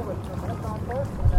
over to that compost.